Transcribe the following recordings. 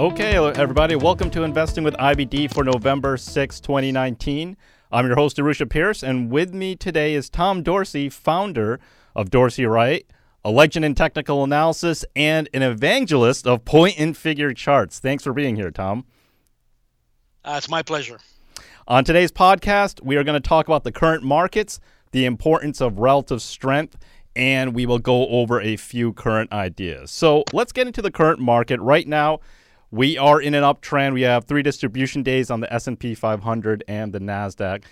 Okay, everybody, welcome to Investing with IBD for November 6, 2019. I'm your host, Arusha Pierce, and with me today is Tom Dorsey, founder of Dorsey Wright, a legend in technical analysis, and an evangelist of point and figure charts. Thanks for being here, Tom. Uh, it's my pleasure. On today's podcast, we are going to talk about the current markets, the importance of relative strength, and we will go over a few current ideas. So let's get into the current market. Right now, we are in an uptrend. We have three distribution days on the S&P 500 and the Nasdaq.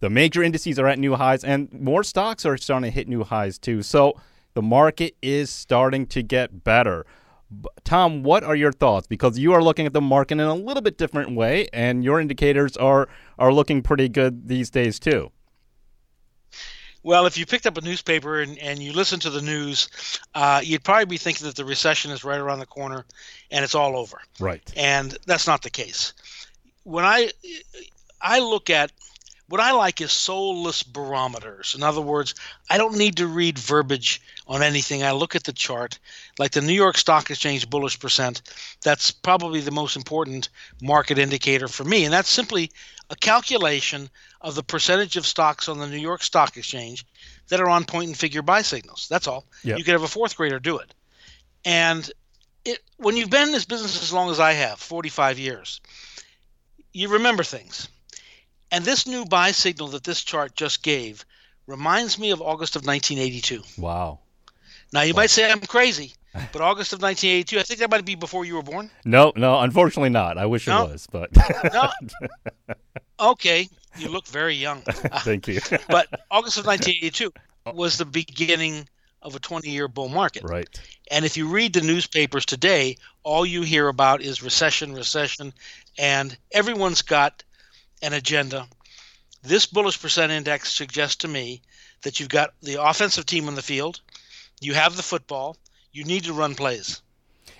The major indices are at new highs, and more stocks are starting to hit new highs too. So the market is starting to get better. Tom, what are your thoughts? Because you are looking at the market in a little bit different way, and your indicators are are looking pretty good these days too. Well, if you picked up a newspaper and, and you listen to the news, uh, you'd probably be thinking that the recession is right around the corner and it's all over. Right. And that's not the case. When I I look at what I like is soulless barometers. In other words, I don't need to read verbiage on anything. I look at the chart, like the New York Stock Exchange bullish percent. That's probably the most important market indicator for me, and that's simply a calculation of the percentage of stocks on the New York Stock Exchange that are on point and figure buy signals. That's all. Yep. You could have a fourth grader do it. And it, when you've been in this business as long as I have, 45 years, you remember things. And this new buy signal that this chart just gave reminds me of August of 1982. Wow. Now you wow. might say I'm crazy, but August of 1982, I think that might be before you were born. No, no, unfortunately not. I wish no? it was, but no. Okay, you look very young. Thank you. but August of 1982 was the beginning of a 20-year bull market. Right. And if you read the newspapers today, all you hear about is recession, recession, and everyone's got an agenda. This bullish percent index suggests to me that you've got the offensive team on the field, you have the football, you need to run plays.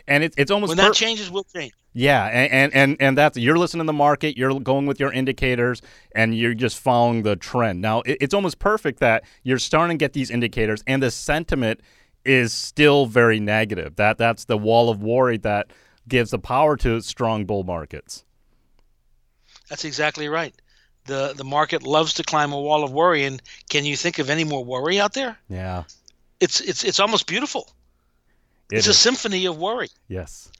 And it's it's almost when that changes, will change. Yeah, and, and and that's you're listening to the market, you're going with your indicators, and you're just following the trend. Now it, it's almost perfect that you're starting to get these indicators, and the sentiment is still very negative. That that's the wall of worry that gives the power to strong bull markets. That's exactly right. the The market loves to climb a wall of worry, and can you think of any more worry out there? Yeah, it's it's it's almost beautiful. It it's is. a symphony of worry. Yes.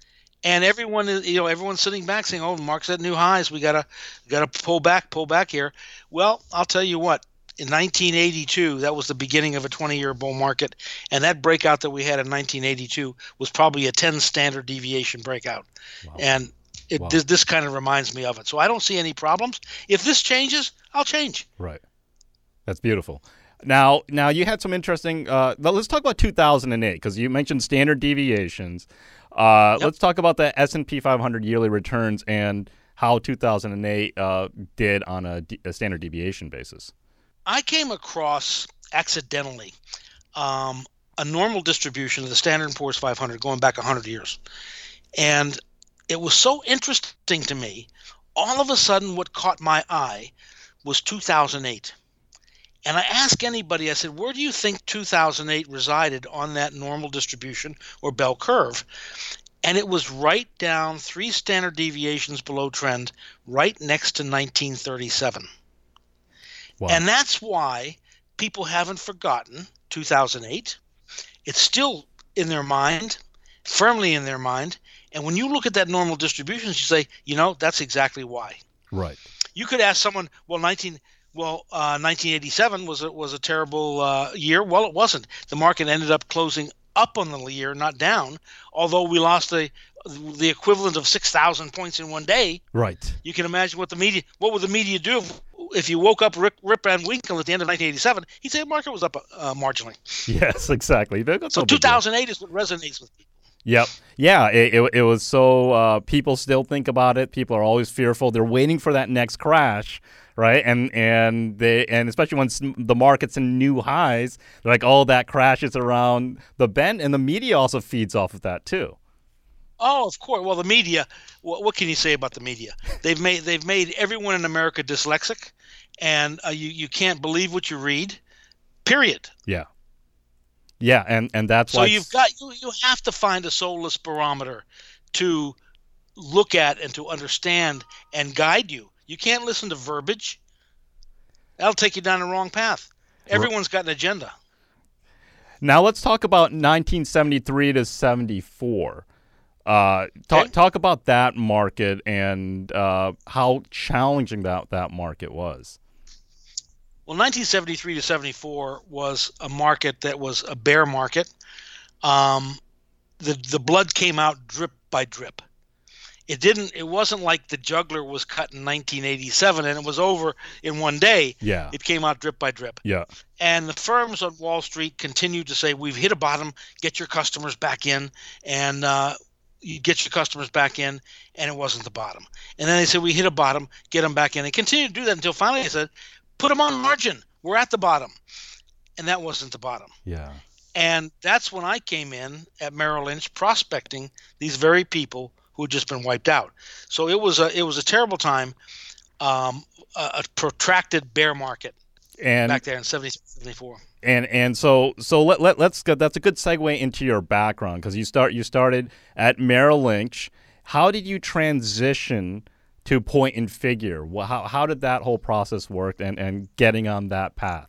And everyone is, you know, everyone's sitting back saying, "Oh, mark's at new highs. We gotta, gotta pull back, pull back here." Well, I'll tell you what. In 1982, that was the beginning of a 20-year bull market, and that breakout that we had in 1982 was probably a 10 standard deviation breakout. Wow. And it, wow. this, this kind of reminds me of it. So I don't see any problems. If this changes, I'll change. Right. That's beautiful. Now, now you had some interesting. Uh, let's talk about 2008 because you mentioned standard deviations. Uh, yep. Let's talk about the S and P 500 yearly returns and how 2008 uh, did on a, a, standard deviation basis. I came across accidentally um, a normal distribution of the Standard & Poor's 500 going back 100 years, and it was so interesting to me. All of a sudden, what caught my eye was 2008 and I asked anybody, I said, where do you think 2008 resided on that normal distribution or bell curve? And it was right down three standard deviations below trend, right next to 1937. Wow. And that's why people haven't forgotten 2008. It's still in their mind, firmly in their mind. And when you look at that normal distribution, you say, you know, that's exactly why. Right. You could ask someone, well, 19, well, uh, 1987 was a, was a terrible uh, year. Well, it wasn't. The market ended up closing up on the year, not down. Although we lost the the equivalent of 6,000 points in one day. Right. You can imagine what the media, what would the media do if, if you woke up Rip, Rip Van Winkle at the end of 1987? He'd say the market was up uh, marginally. Yes, exactly. That's so 2008 is what resonates with people. Yep. Yeah, it, it, it was so uh, people still think about it. People are always fearful. They're waiting for that next crash right? And and they and especially once the market's in new highs, like all that crashes around the bend, and the media also feeds off of that too. Oh, of course. Well, the media. What, what can you say about the media? They've made they've made everyone in America dyslexic, and uh, you you can't believe what you read. Period. Yeah. Yeah, and and that's so you've got you you have to find a soulless barometer to look at and to understand and guide you. You can't listen to verbiage. That'll take you down the wrong path. Everyone's got an agenda. Now let's talk about 1973 to 74. Uh, talk Okay. talk about that market and uh, how challenging that that market was. Well, 1973 to 74 was a market that was a bear market. Um, the the blood came out drip by drip. It didn't. It wasn't like the juggler was cut in 1987 and it was over in one day. Yeah, It came out drip by drip. yeah, And the firms on Wall Street continued to say, "We've hit a bottom. Get your customers back in." And uh, you get your customers back in, and it wasn't the bottom. And then they said, "We hit a bottom. Get them back in." And continued to do that until finally they said, "Put them on margin. We're at the bottom." And that wasn't the bottom. yeah. And that's when I came in at Merrill Lynch prospecting these very people who had just been wiped out. So it was a it was a terrible time, um, a, a protracted bear market And back there in 70, 74. and and so so let, let let's go that's a good segue into your background because you start you started at Merrill Lynch. How did you transition to point and figure? How how did that whole process work and and getting on that path?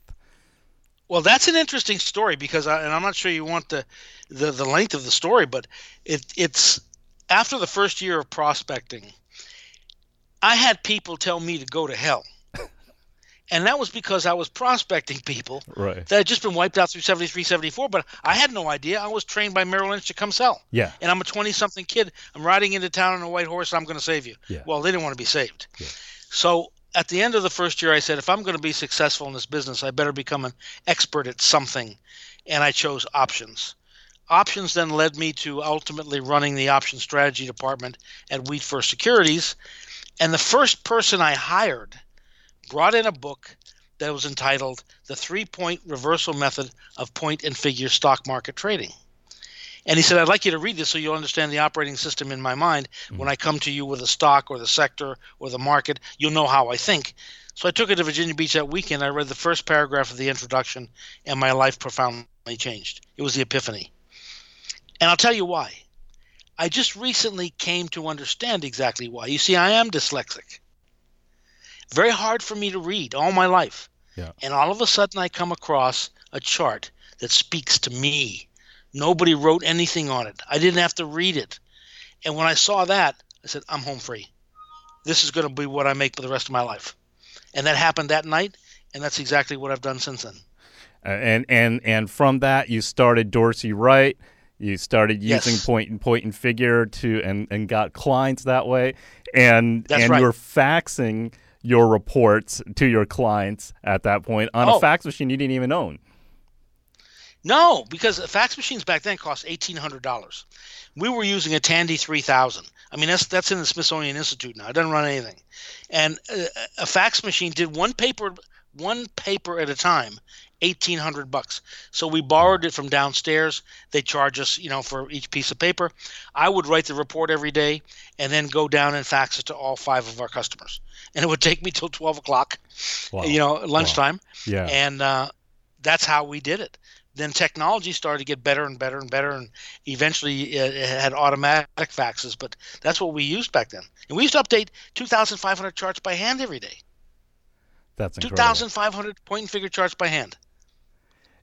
Well, that's an interesting story because, I, and I'm not sure you want the, the the length of the story, but it it's after the first year of prospecting, I had people tell me to go to hell, and that was because I was prospecting people Right. that had just been wiped out through 73, 74, but I had no idea. I was trained by Merrill Lynch to come sell, Yeah. and I'm a 20 something kid. I'm riding into town on a white horse. I'm going to save you. Yeah. Well, they didn't want to be saved. Yeah. So at the end of the first year, I said, if I'm going to be successful in this business, I better become an expert at something. And I chose options. Options then led me to ultimately running the option strategy department at Wheat First Securities. And the first person I hired brought in a book that was entitled The Three Point Reversal Method of Point and Figure Stock Market Trading. And he said, I'd like you to read this so you'll understand the operating system in my mind. Hmm. When I come to you with a stock or the sector or the market, you'll know how I think. So I took it to Virginia Beach that weekend. I read the first paragraph of the introduction, and my life profoundly changed. It was the epiphany. And I'll tell you why. I just recently came to understand exactly why. You see, I am dyslexic. Very hard for me to read all my life. Yeah. And all of a sudden, I come across a chart that speaks to me. Nobody wrote anything on it. I didn't have to read it. And when I saw that, I said, I'm home free. This is going to be what I make for the rest of my life. And that happened that night, and that's exactly what I've done since then. Uh, and and and from that you started Dorsey Wright. You started using Yes. point and point and figure to and and got clients that way. And That's and right. you're faxing your reports to your clients at that point on a Oh. fax machine you didn't even own. No, because fax machines back then cost eighteen hundred dollars. We were using a Tandy three thousand. I mean, that's that's in the Smithsonian Institute now. It doesn't run anything, and uh, a fax machine did one paper one paper at a time, eighteen hundred bucks. So we borrowed it from downstairs. They charge us, you know, for each piece of paper. I would write the report every day, and then go down and fax it to all five of our customers. And it would take me till twelve o'clock, Wow. you know, lunchtime yeah. and uh, that's how we did it. Then technology started to get better and better and better, and eventually it it had automatic faxes. But that's what we used back then, and we used to update 2,500 charts by hand every day. That's incredible. 2,500 point and figure charts by hand.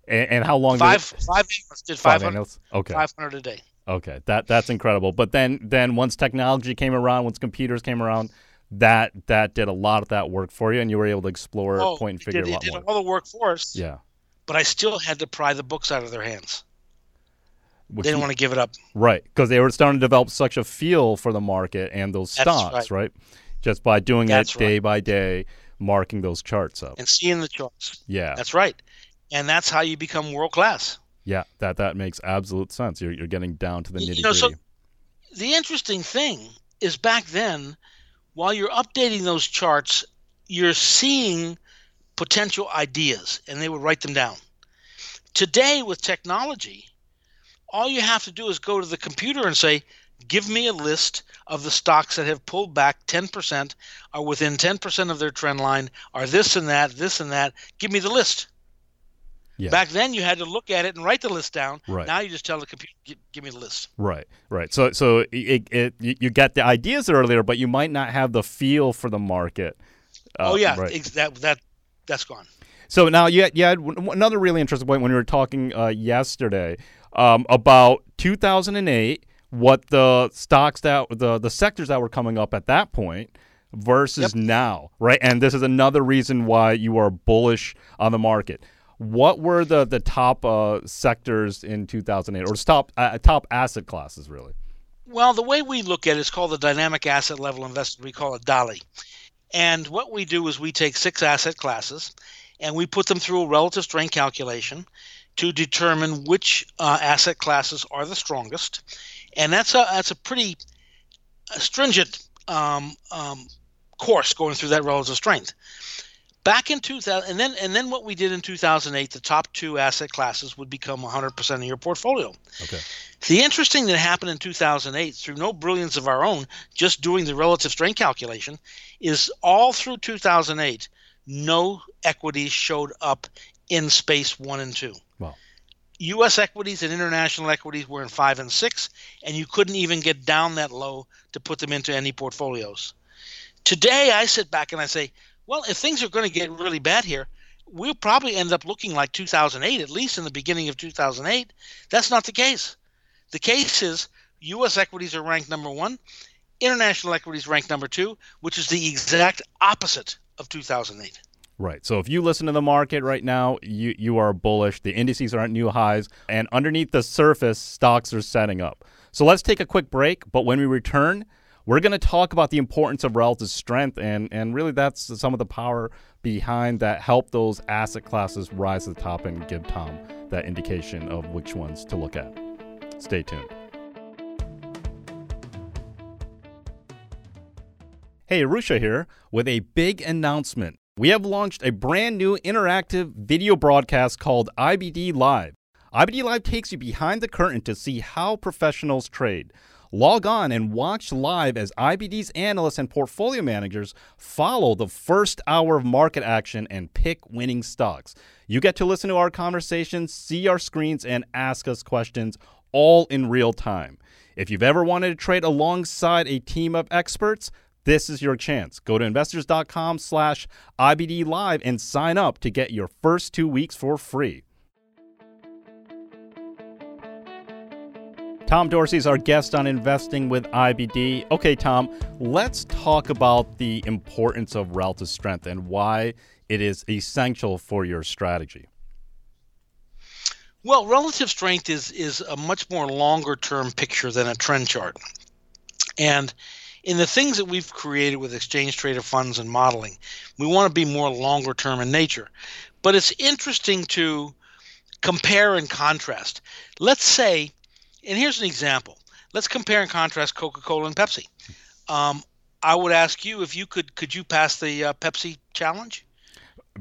And, and how long? did Five it- five analysts did five 500, analysts? Okay. 500 a day. Okay, that that's incredible. But then then once technology came around, once computers came around, that that did a lot of that work for you, and you were able to explore Oh, point and figure did, a lot did more. all the work for us. Yeah, But I still had to pry the books out of their hands. Which They didn't you- want to give it up. right because they were starting to develop such a feel for the market and those That's stocks, right? Just by doing That's it day by day, marking those charts up. And seeing the charts. Yeah, That's right. And that's how you become world class. yeah, that that makes absolute sense. You're you're getting down to the You nitty know, so- gritty. the interesting thing is back then, while you're updating those charts, you're seeing potential ideas and they would write them down. Today, with technology, all you have to do is go to the computer and say, Give me a list of the stocks that have pulled back 10%, are within 10% of their trend line, are this and that, this and that. Give me the list. Yeah. Back then, you had to look at it and write the list down. Right. Now you just tell the computer, give, me the list. Right, right. So, so it, it, you get the ideas earlier, but you might not have the feel for the market. Uh, oh yeah, right. ex- that that that's gone. So now you had, you had another really interesting point when we were talking uh, yesterday um, about 2008, what the stocks that the the sectors that were coming up at that point versus now, right? And this is another reason why you are bullish on the market. What were the the top uh, sectors in 2008, or top uh, top asset classes, really? Well, the way we look at it is called the dynamic asset level investment. We call it DALI. And what we do is we take six asset classes and we put them through a relative strength calculation to determine which uh, asset classes are the strongest. And that's a that's a pretty uh, stringent um, um, course going through that relative strength. Back in 2000, and then and then what we did in 2008, the top two asset classes would become 100% of your portfolio. Okay. The interesting that happened in 2008, through no brilliance of our own, just doing the relative strength calculation, is all through 2008, no equities showed up in space one and two. Wow. U.S. equities and international equities were in five and six, and you couldn't even get down that low to put them into any portfolios. Today, I sit back and I say, well, if things are going to get really bad here, we'll probably end up looking like 2008, at least in the beginning of 2008. That's not the case. The case is U.S. equities are ranked number one, international equities ranked number two, which is the exact opposite of 2008. Right. So if you listen to the market right now, you you are bullish. The indices are at new highs, and underneath the surface, stocks are setting up. So let's take a quick break. But when we return, we're going to talk about the importance of relative strength, and and really that's some of the power behind that help those asset classes rise to the top and give Tom that indication of which ones to look at. Stay tuned. Hey, Arusha here with a big announcement. We have launched a brand new interactive video broadcast called IBD Live. IBD Live takes you behind the curtain to see how professionals trade. Log on and watch live as IBD's analysts and portfolio managers follow the first hour of market action and pick winning stocks. You get to listen to our conversations, see our screens, and ask us questions all in real time. If you've ever wanted to trade alongside a team of experts, this is your chance. Go to investors.com slash IBD Live and sign up to get your first two weeks for free. Tom Dorsey is our guest on Investing with IBD. Okay, Tom, let's talk about the importance of relative strength and why it is essential for your strategy. Well, relative strength is is a much more longer term picture than a trend chart. And in the things that we've created with exchange traded funds and modeling, we want to be more longer term in nature. But it's interesting to compare and contrast. Let's say, and here's an example. Let's compare and contrast Coca-Cola and Pepsi. Um, I would ask you if you could could you pass the uh, Pepsi challenge?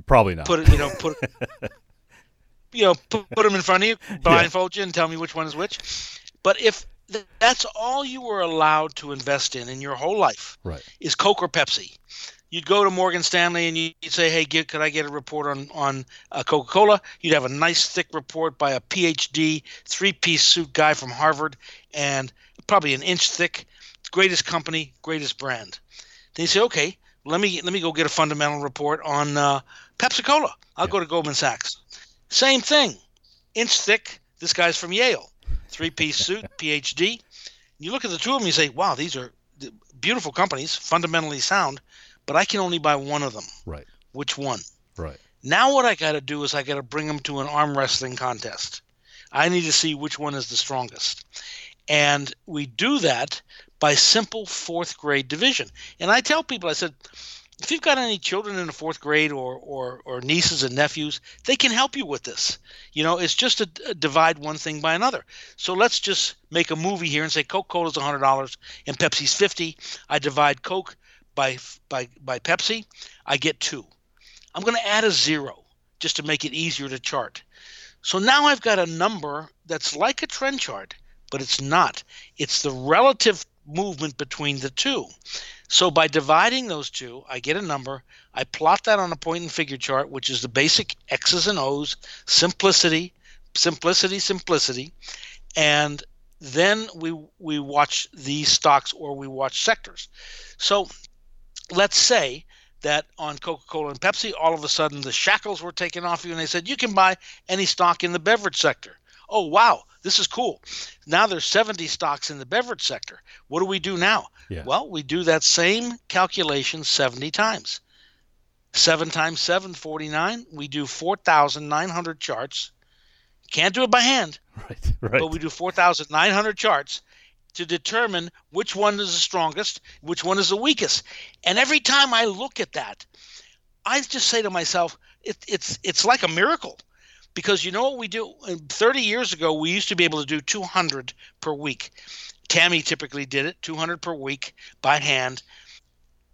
Probably not. Put it, you know, put you know, put, put them in front of you, blindfold you, and tell me which one is which. But if th- that's all you were allowed to invest in in your whole life right. is Coke or Pepsi, you'd go to Morgan Stanley and you'd say, "Hey, get, could I get a report on on uh, Coca-Cola?" You'd have a nice thick report by a PhD, three-piece suit guy from Harvard, and probably an inch thick. Greatest company, greatest brand. Then you say, "Okay, let me let me go get a fundamental report on uh, Pepsi Cola." I'll Yeah. go to Goldman Sachs. Same thing, inch thick. This guy's from Yale, three-piece suit, PhD. You look at the two of them, you say, "Wow, these are beautiful companies, fundamentally sound." But I can only buy one of them. Right. Which one? Right. Now what I got to do is I got to bring them to an arm wrestling contest. I need to see which one is the strongest. And we do that by simple fourth grade division. And I tell people, I said, if you've got any children in the fourth grade or, or, or nieces and nephews, they can help you with this. You know, it's just a divide one thing by another. So let's just make a movie here and say Coca Cola's $100 and Pepsi's 50 I divide Coke by, by, by Pepsi, I get two. I'm going to add a zero just to make it easier to chart. So now I've got a number that's like a trend chart, but it's not. It's the relative movement between the two. So by dividing those two, I get a number. I plot that on a point and figure chart, which is the basic X's and O's, simplicity, simplicity, simplicity, and then we we watch these stocks or we watch sectors. So let's say that on Coca-Cola and Pepsi, all of a sudden the shackles were taken off you, and they said you can buy any stock in the beverage sector. Oh wow, this is cool. Now there's 70 stocks in the beverage sector. What do we do now? Yeah. Well, we do that same calculation 70 times. 7 times 7, 49. We do 4,900 charts. Can't do it by hand, Right. Right. but we do 4,900 charts to determine which one is the strongest, which one is the weakest. And every time I look at that, I just say to myself, it, it's it's like a miracle, because you know what we do. Thirty years ago, we used to be able to do 200 per week. Tammy typically did it, 200 per week by hand.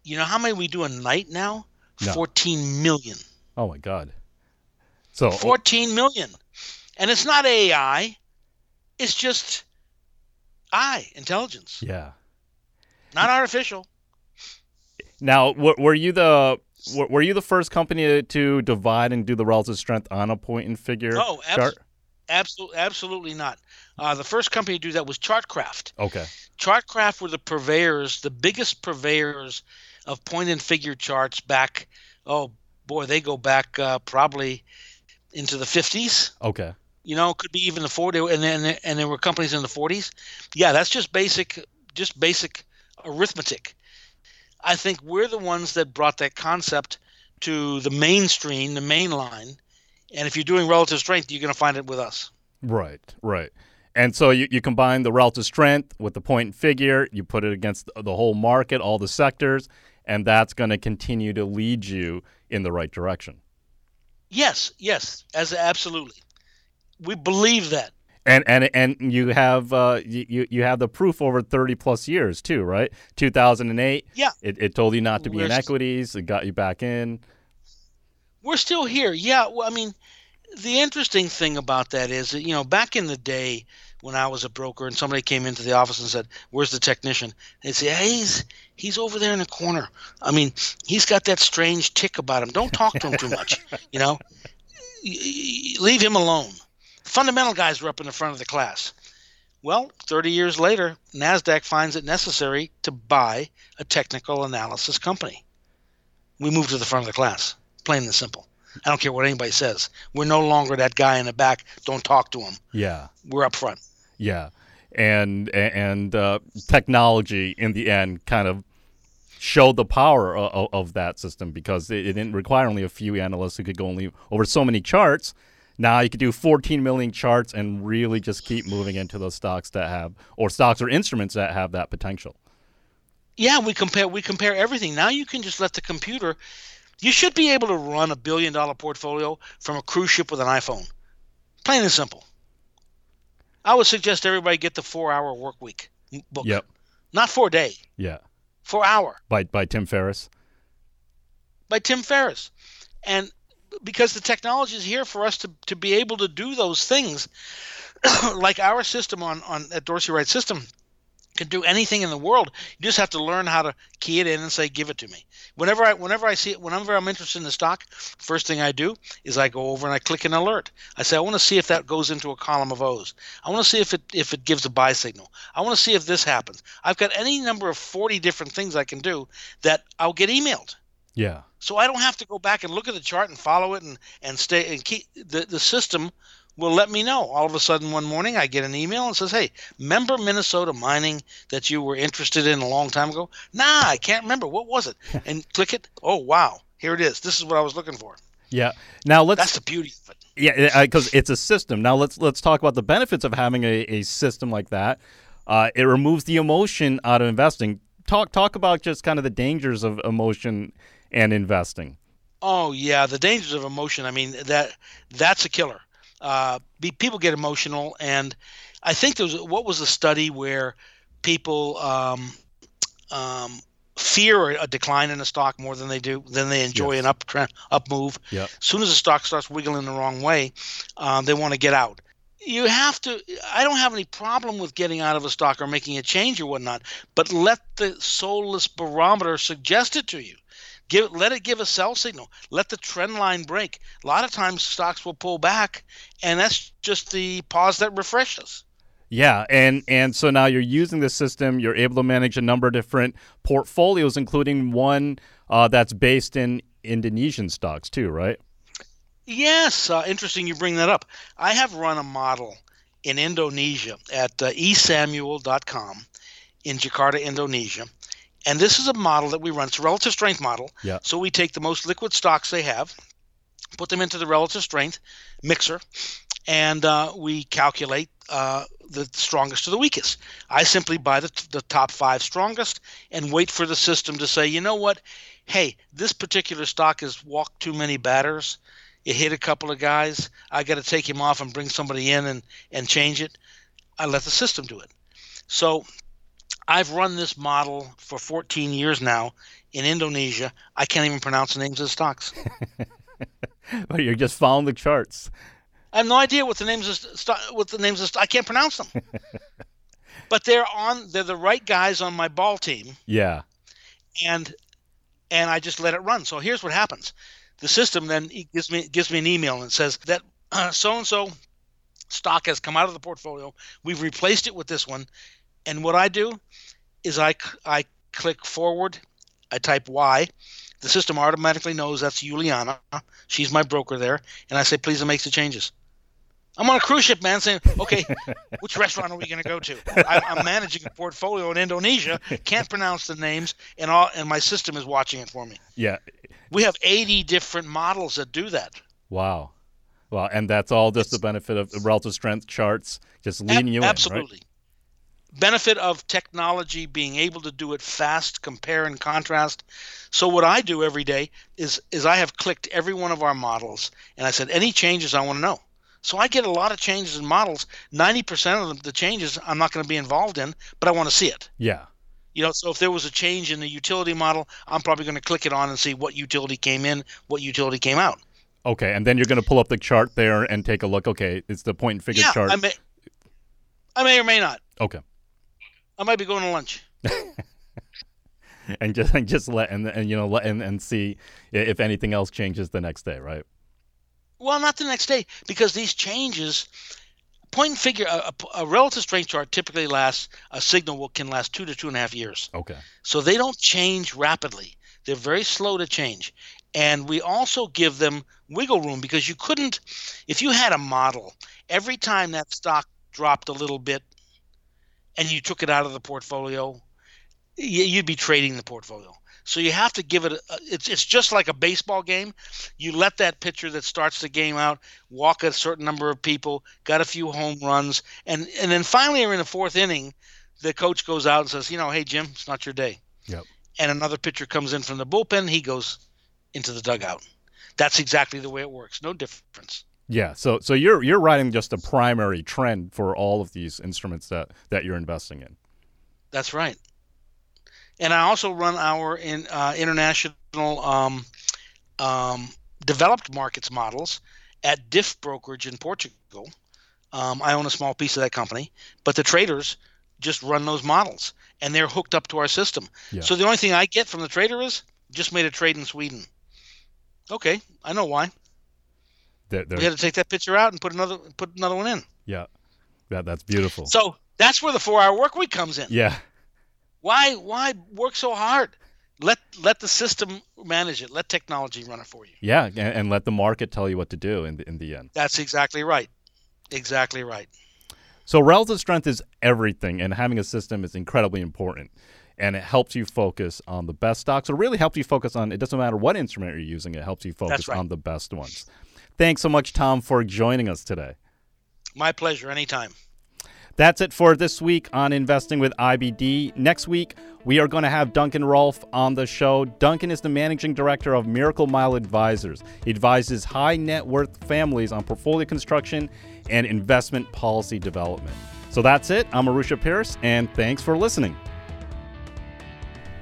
You know how many we do a night now? No. 14 million. oh my God. So 14 million. And it's not AI, it's just I, intelligence, yeah. not artificial. Now, were you the were, were you the first company to, divide and do the relative strength on a point and figure No, abs- chart? Absolutely, absolutely not. Uh, the first company to do that was Chartcraft. Okay. Chartcraft were the purveyors, the biggest purveyors of point and figure charts back. Oh boy, they go back uh, probably into the 50s. Okay. You know, could be even the 40s, and then and there were companies in the 40s. Yeah, that's just basic, just basic arithmetic. I think we're the ones that brought that concept to the mainstream, the main line. And if you're doing relative strength, you're going to find it with us. Right. Right. And so you, you combine the relative strength with the point and figure, you put it against the whole market, all the sectors, and that's going to continue to lead you in the right direction. Yes, yes, as absolutely. We believe that. And and and you have uh, you you have the proof over thirty plus years too, right? Two thousand and eight. Yeah. It, it told you not to be We're in equities. It got you back in. We're still here. Yeah, well, I mean, the interesting thing about that is that, you know, back in the day when I was a broker and somebody came into the office and said, "Where's the technician?" They'd say, hey, "He's he's over there in the corner. I mean, he's got that strange tick about him. Don't talk to him too much. You know, Y- y- leave him alone." Fundamental guys were up in the front of the class. Well, 30 years later, NASDAQ finds it necessary to buy a technical analysis company. We move to the front of the class, plain and simple. I don't care what anybody says. We're no longer that guy in the back. Don't talk to him. Yeah. We're up front. Yeah, and and uh, technology in the end kind of showed the power of, of that system because it, it didn't require only a few analysts who could go only over so many charts. Now you can do 14 million charts and really just keep moving into those stocks that have or stocks or instruments that have that potential. Yeah, we compare we compare everything. Now you can just let the computer. You should be able to run a billion dollar portfolio from a cruise ship with an iPhone. Plain and simple. I would suggest everybody get the four hour work week book. Yep. Not four day, Yeah, four hour. by by Tim Ferriss. by Tim Ferriss. And because the technology is here for us to, to be able to do those things, like our system on, on at Dorsey Wright System can do anything in the world. You just have to learn how to key it in and say, give it to me. Whenever I whenever I see it, whenever I'm interested in the stock, first thing I do is I go over and I click an alert. I say, I want to see if that goes into a column of O's. I want to see if it if it gives a buy signal. I want to see if this happens. I've got any number of 40 different things I can do that I'll get emailed Yeah, so I don't have to go back and look at the chart and follow it and, and stay and keep the, the system will let me know. All of a sudden one morning I get an email and says, Hey, remember Minnesota mining that you were interested in a long time ago? Nah, I can't remember. What was it? And click it. Oh wow, here it is. This is what I was looking for. yeah. Now let's That's the beauty of it. Yeah, because it's a system. Now let's let's talk about the benefits of having a, a system like that. Uh, it removes the emotion out of investing. Talk talk about just kind of the dangers of emotion and investing. Oh yeah, the dangers of emotion. I mean that that's a killer. Uh, be, people get emotional, and I think there was what was the study where people um, um, fear a decline in a stock more than they do than they enjoy Yes. an up trend, up move. Yep. As soon as the stock starts wiggling the wrong way, um, they want to get out. you have to i don't have any problem with getting out of a stock or making a change or whatnot but let the soulless barometer suggest it to you give let it give a sell signal let the trend line break a lot of times stocks will pull back and that's just the pause that refreshes yeah, and and so now you're using the system. You're able to manage a number of different portfolios, including one uh, that's based in Indonesian stocks too, right? Yes, uh, interesting you bring that up. I have run a model in Indonesia at uh, esamuel.com in Jakarta, Indonesia. And this is a model that we run. It's a relative strength model. Yeah. So we take the most liquid stocks they have, put them into the relative strength mixer, and uh, we calculate uh, the strongest to the weakest. I simply buy the, the top five strongest and wait for the system to say, you know what? Hey, this particular stock has walked too many batters it hit a couple of guys. I got to take him off and bring somebody in and, and change it. I let the system do it. So I've run this model for 14 years now in Indonesia. I can't even pronounce the names of the stocks. but you're just following the charts. I have no idea what the names of st- what the names of st- I can't pronounce them. but they're on they're the right guys on my ball team. Yeah. And and I just let it run. So here's what happens the system then gives me gives me an email and says that so and so stock has come out of the portfolio. We've replaced it with this one, and what I do is I I click forward, I type Y. The system automatically knows that's Juliana. She's my broker there, and I say, please make the changes. I'm on a cruise ship, man, saying, okay, which restaurant are we going to go to? I, am managing a portfolio in Indonesia, can't pronounce the names, and all, and my system is watching it for me. Yeah, we have 80 different models that do that. Wow. Well, and that's all just it's, the benefit of relative strength charts, just leading ab- you absolutely. in. Absolutely. Right? Benefit of technology being able to do it fast, compare and contrast. So what I do every day is is I have clicked every one of our models and I said any changes I want to know. So I get a lot of changes in models. 90% of the changes I'm not going to be involved in, but I want to see it. Yeah. You know, so if there was a change in the utility model, I'm probably going to click it on and see what utility came in, what utility came out. Okay, and then you're going to pull up the chart there and take a look. Okay, it's the point and figure yeah, chart. I may, I may or may not. Okay. I might be going to lunch. and just and just let and, and you know let and, and see if anything else changes the next day, right? Well, not the next day because these changes point and figure a, a, relative strength chart typically lasts a signal will, can last two to two and a half years okay so they don't change rapidly they're very slow to change and we also give them wiggle room because you couldn't if you had a model every time that stock dropped a little bit and you took it out of the portfolio you'd be trading the portfolio so you have to give it. A, it's it's just like a baseball game. You let that pitcher that starts the game out walk a certain number of people, got a few home runs, and and then finally, in the fourth inning, the coach goes out and says, you know, hey Jim, it's not your day. Yep. And another pitcher comes in from the bullpen. He goes into the dugout. That's exactly the way it works. No difference. Yeah, so so you're you're writing just a primary trend for all of these instruments that that you're investing in. That's right and I also run our in, uh, international um, um, developed markets models at DIF Brokerage in Portugal. Um, I own a small piece of that company, but the traders just run those models, and they're hooked up to our system. Yeah. So the only thing I get from the trader is just made a trade in Sweden. Okay, I know why. They're, they're... We had to take that picture out and put another put another one in. Yeah, that that's beautiful. So that's where the four-hour work week comes in. Yeah, why why work so hard? Let let the system manage it. Let technology run it for you. Yeah, and, and let the market tell you what to do in the, in the end. That's exactly right. Exactly right. So relative strength is everything, and having a system is incredibly important. And it helps you focus on the best stocks. It really helps you focus on. It doesn't matter what instrument you're using. It helps you focus right. on the best ones. Thanks so much, Tom, for joining us today. My pleasure. Anytime. That's it for this week on Investing with IBD. Next week, we are going to have Duncan Rolfe on the show. Duncan is the managing director of Miracle Mile Advisors. He advises high net worth families on portfolio construction and investment policy development. So that's it. I'm Arusha Pierce, and thanks for listening.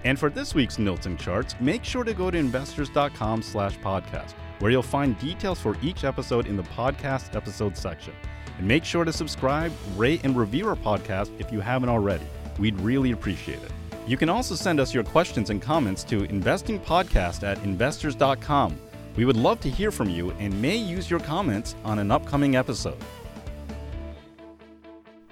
And for this week's Nilton charts, make sure to go to investors.com slash podcast where you'll find details for each episode in the podcast episode section. And make sure to subscribe, rate, and review our podcast if you haven't already. We'd really appreciate it. You can also send us your questions and comments to investingpodcast at investors.com. We would love to hear from you and may use your comments on an upcoming episode.